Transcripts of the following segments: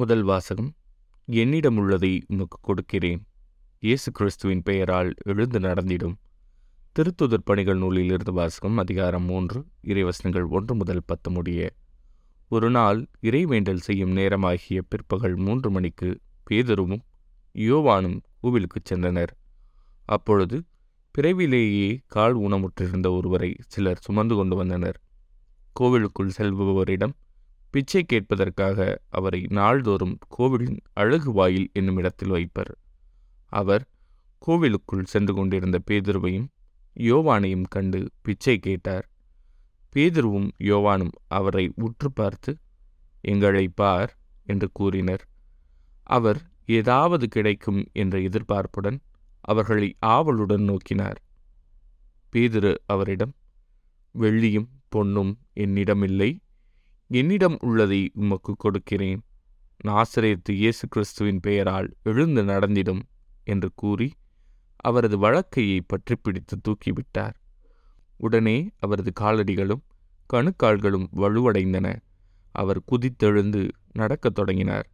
முதல் வாசகம் என்னிடம் உள்ளதை உனக்கு கொடுக்கிறேன். இயேசு கிறிஸ்துவின் பெயரால் எழுந்து நடந்திடும். திருத்துதர் பணிகள் நூலில் இருந்து வாசகம் அதிகாரம் மூன்று இறைவசனங்கள் ஒன்று முதல் பத்து முடிய. ஒரு நாள் இறைவேண்டல் செய்யும் நேரமாகிய பிற்பகல் மூன்று மணிக்கு பேதருவும் யோவானும் கோவிலுக்குச் சென்றனர். அப்பொழுது பிறவிலேயே கால் ஊனமுற்றிருந்த ஒருவரை சிலர் சுமந்து கொண்டு வந்தனர். கோவிலுக்குள் செல்பவரிடம் பிச்சை கேட்பதற்காக அவரை நாள்தோறும் கோவிலின் அழகு வாயில் என்னும் இடத்தில் வைப்பர். அவர் கோவிலுக்குள் சென்று கொண்டிருந்த பேதுருவையும் யோவானையும் கண்டு பிச்சை கேட்டார். பேதுருவும் யோவானும் அவரை உற்று பார்த்து எங்களை பார் என்று கூறினர். அவர் ஏதாவது கிடைக்கும் என்ற எதிர்பார்ப்புடன் அவர்களை ஆவலுடன் நோக்கினார். பேதுரு அவரிடம் வெள்ளியும் பொன்னும் என்னிடமில்லை. என்னிடம் உள்ளதை உமக்கு கொடுக்கிறேன். நாசிரியத்து இயேசு கிறிஸ்துவின் பெயரால் எழுந்து நடந்திடும் என்று கூறி அவரது வழக்கையை பற்றி பிடித்து தூக்கிவிட்டார். உடனே அவரது காலடிகளும் கணுக்கால்களும் வலுவடைந்தன. அவர் குதித்தெழுந்து நடக்கத் தொடங்கினார்.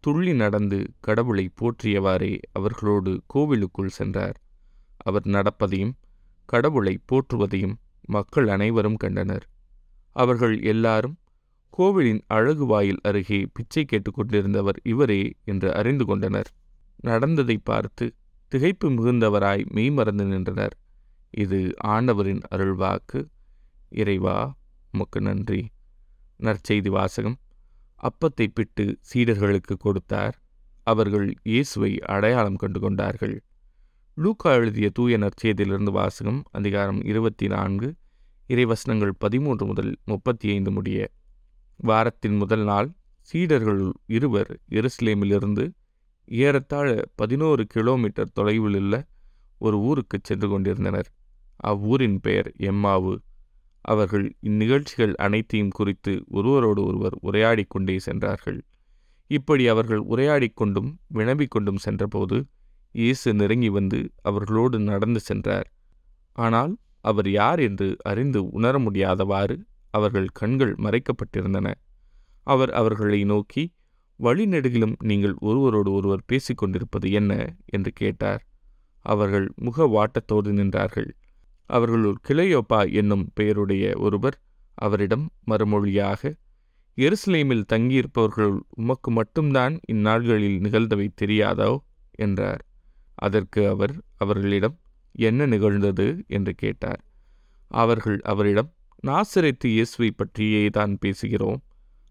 துள்ளி நடந்து கடவுளை போற்றியவாறே அவர்களோடு கோவிலுக்குள் சென்றார். அவர் நடப்பதையும் கடவுளை போற்றுவதையும் மக்கள் அனைவரும் கண்டனர். அவர்கள் எல்லாரும் கோவிலின் அழகு வாயில் அருகே பிச்சை கேட்டுக்கொண்டிருந்தவர் இவரே என்று அறிந்து கொண்டனர். நடந்ததை பார்த்து திகைப்பு மிகுந்தவராய் மெய்மறந்து நின்றனர். இது ஆண்டவரின் அருள்வாக்கு. இறைவா உமக்கு நன்றி. நற்செய்தி வாசகம். அப்பத்தை பிட்டு சீடர்களுக்கு கொடுத்தார். அவர்கள் இயேசுவை அடையாளம் கண்டு கொண்டார்கள். லூக்கா எழுதிய தூய நற்செய்தியிலிருந்து வாசகம் அதிகாரம் இருபத்தி நான்கு இறைவசனங்கள் பதிமூன்று முதல் முப்பத்தி ஐந்து முடிய வாரத்தின் முதல் நாள் சீடர்களுள் இருவர் எருசலேமிலிருந்து ஏறத்தாழ பதினோரு கிலோமீட்டர் தொலைவில் உள்ள ஒரு ஊருக்கு சென்று கொண்டிருந்தனர். அவ்வூரின் பெயர் எம்மாவு. அவர்கள் இந்நிகழ்ச்சிகள் அனைத்தையும் குறித்து ஒருவரோடு ஒருவர் உரையாடி கொண்டே சென்றார்கள். இப்படி அவர்கள் உரையாடிக் கொண்டும் வினவிக் கொண்டும் சென்றபோது இயேசு நெருங்கி வந்து அவர்களோடு நடந்து சென்றார். ஆனால் அவர் யார் என்று அறிந்து உணர முடியாதவாறு அவர்கள் கண்கள் மறைக்கப்பட்டிருந்தன. அவர் அவர்களை நோக்கி வழிநெடுகிலும் நீங்கள் ஒருவரோடு ஒருவர் பேசிக்கொண்டிருப்பது என்ன? என்று கேட்டார். அவர்கள் முக வாட்டத்தோடு நின்றார்கள். அவர்களுள் கிளையோப்பா என்னும் பெயருடைய ஒருவர் அவரிடம் மறுமொழியாக எருசலேமில் தங்கியிருப்பவர்களுள் உமக்கு மட்டும்தான் இந்நாள்களில் நிகழ்ந்தவை தெரியாதோ? என்றார். அதற்கு அவர் அவர்களிடம் என்ன நிகழ்ந்தது? என்று கேட்டார். அவர்கள் அவரிடம் நாசரைத்து இயேசுவை பற்றியே தான் பேசுகிறோம்.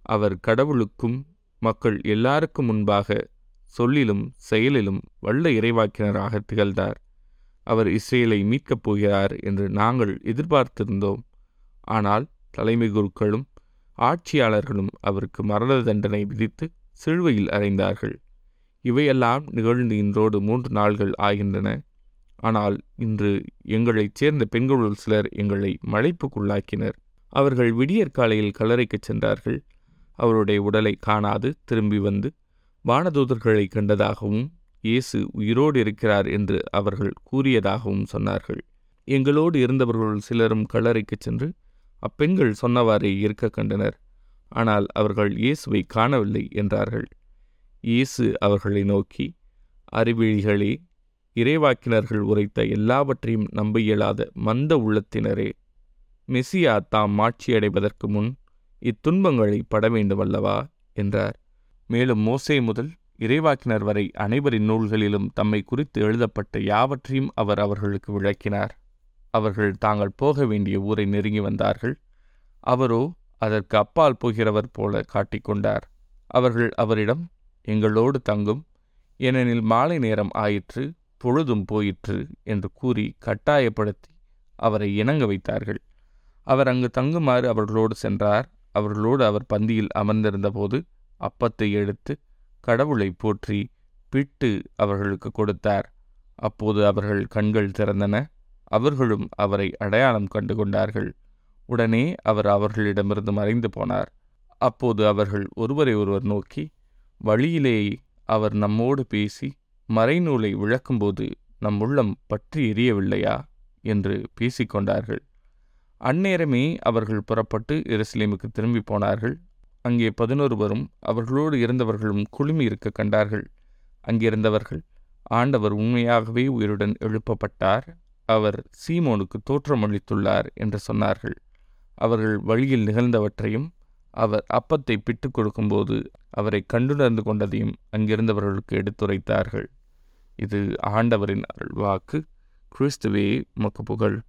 அவர் கடவுளுக்கும் மக்கள் எல்லாருக்கும் முன்பாக சொல்லிலும் செயலிலும் வல்ல இறைவாக்கினராக திகழ்ந்தார். அவர் இஸ்ரேலை மீட்கப் போகிறார் என்று நாங்கள் எதிர்பார்த்திருந்தோம். ஆனால் தலைமை குருக்களும் ஆட்சியாளர்களும் அவருக்கு மரண தண்டனை விதித்து சிலுவையில் அறைந்தார்கள். இவையெல்லாம் நிகழ்ந்து இன்றோடு மூன்று நாள்கள் ஆகின்றன. ஆனால் இன்று எங்களைச் சேர்ந்த பெண்களுள் சிலர் எங்களை மழைப்புக்குள்ளாக்கினர். அவர்கள் விடியற்காலையில் கல்லறைக்குச் சென்றார்கள். அவருடைய உடலை காணாது திரும்பி வந்து வானதூதர்களை கண்டதாகவும் இயேசு உயிரோடு இருக்கிறார் என்று அவர்கள் கூறியதாகவும் சொன்னார்கள். எங்களோடு இருந்தவர்களுள் சிலரும் கல்லறைக்குச் சென்று அப்பெண்கள் சொன்னவாறே இருக்க கண்டனர். ஆனால் அவர்கள் இயேசுவை காணவில்லை என்றார்கள். இயேசு அவர்களை நோக்கி அறிவிழிகளே இறைவாக்கினர்கள் உரைத்த எல்லாவற்றையும் நம்ப இயலாத மந்த உள்ளத்தினரே மெசியா தாம் மாட்சியடைவதற்கு முன் இத்துன்பங்களை பட வேண்டுமல்லவா என்றார். மேலும் மோசே முதல் இறைவாக்கினர் வரை அனைவரின் நூல்களிலும் தம்மை குறித்து எழுதப்பட்ட யாவற்றையும் அவர் அவர்களுக்கு விளக்கினார். அவர்கள் தாங்கள் போக வேண்டிய ஊரை நெருங்கி வந்தார்கள். அவரோ அதற்கு அப்பால் போகிறவர் போல காட்டிக்கொண்டார் அவர்கள் அவரிடம் எங்களோடு தங்கும். ஏனெனில் மாலை நேரம் ஆயிற்று. பொழுதும் போயிற்று என்று கூறி கட்டாயப்படுத்தி அவரை இணங்க வைத்தார்கள். அவர் அங்கு தங்குமாறு அவர்களோடு சென்றார். அவர்களோடு அவர் பந்தியில் அமர்ந்திருந்தபோது அப்பத்தை எடுத்து கடவுளை போற்றி பிட்டு அவர்களுக்கு கொடுத்தார். அப்போது அவர்கள் கண்கள் திறந்தன. அவர்களும் அவரை அடையாளம் கண்டு கொண்டார்கள். உடனே அவர் அவர்களிடமிருந்து மறைந்து போனார். அப்போது அவர்கள் ஒருவரை ஒருவர் நோக்கி வழியிலேயே அவர் நம்மோடு பேசி மறைநூலை விளக்கும்போது நம் உள்ளம் பற்றி எரியவில்லையா? என்று பேசிக்கொண்டார்கள் அந்நேரமே அவர்கள் புறப்பட்டு எருசலேமுக்கு திரும்பி போனார்கள். அங்கே பதினொருவரும் அவர்களோடு இருந்தவர்களும் குழுமி இருக்க கண்டார்கள். அங்கிருந்தவர்கள் ஆண்டவர் உண்மையாகவே உயிருடன் எழுப்பப்பட்டார். அவர் சீமோனுக்கு தோற்றமளித்துள்ளார் என்று சொன்னார்கள். அவர்கள் வழியில் நிகழ்ந்தவற்றையும் அவர் அப்பத்தை பிட்டு கொடுக்கும்போது அவரை கண்டுணர்ந்து கொண்டதையும் அங்கிருந்தவர்களுக்கு எடுத்துரைத்தார்கள். இது ஆண்டவரின் அருள்வாக்கு. கிறிஸ்துவே மக்கு புகழ்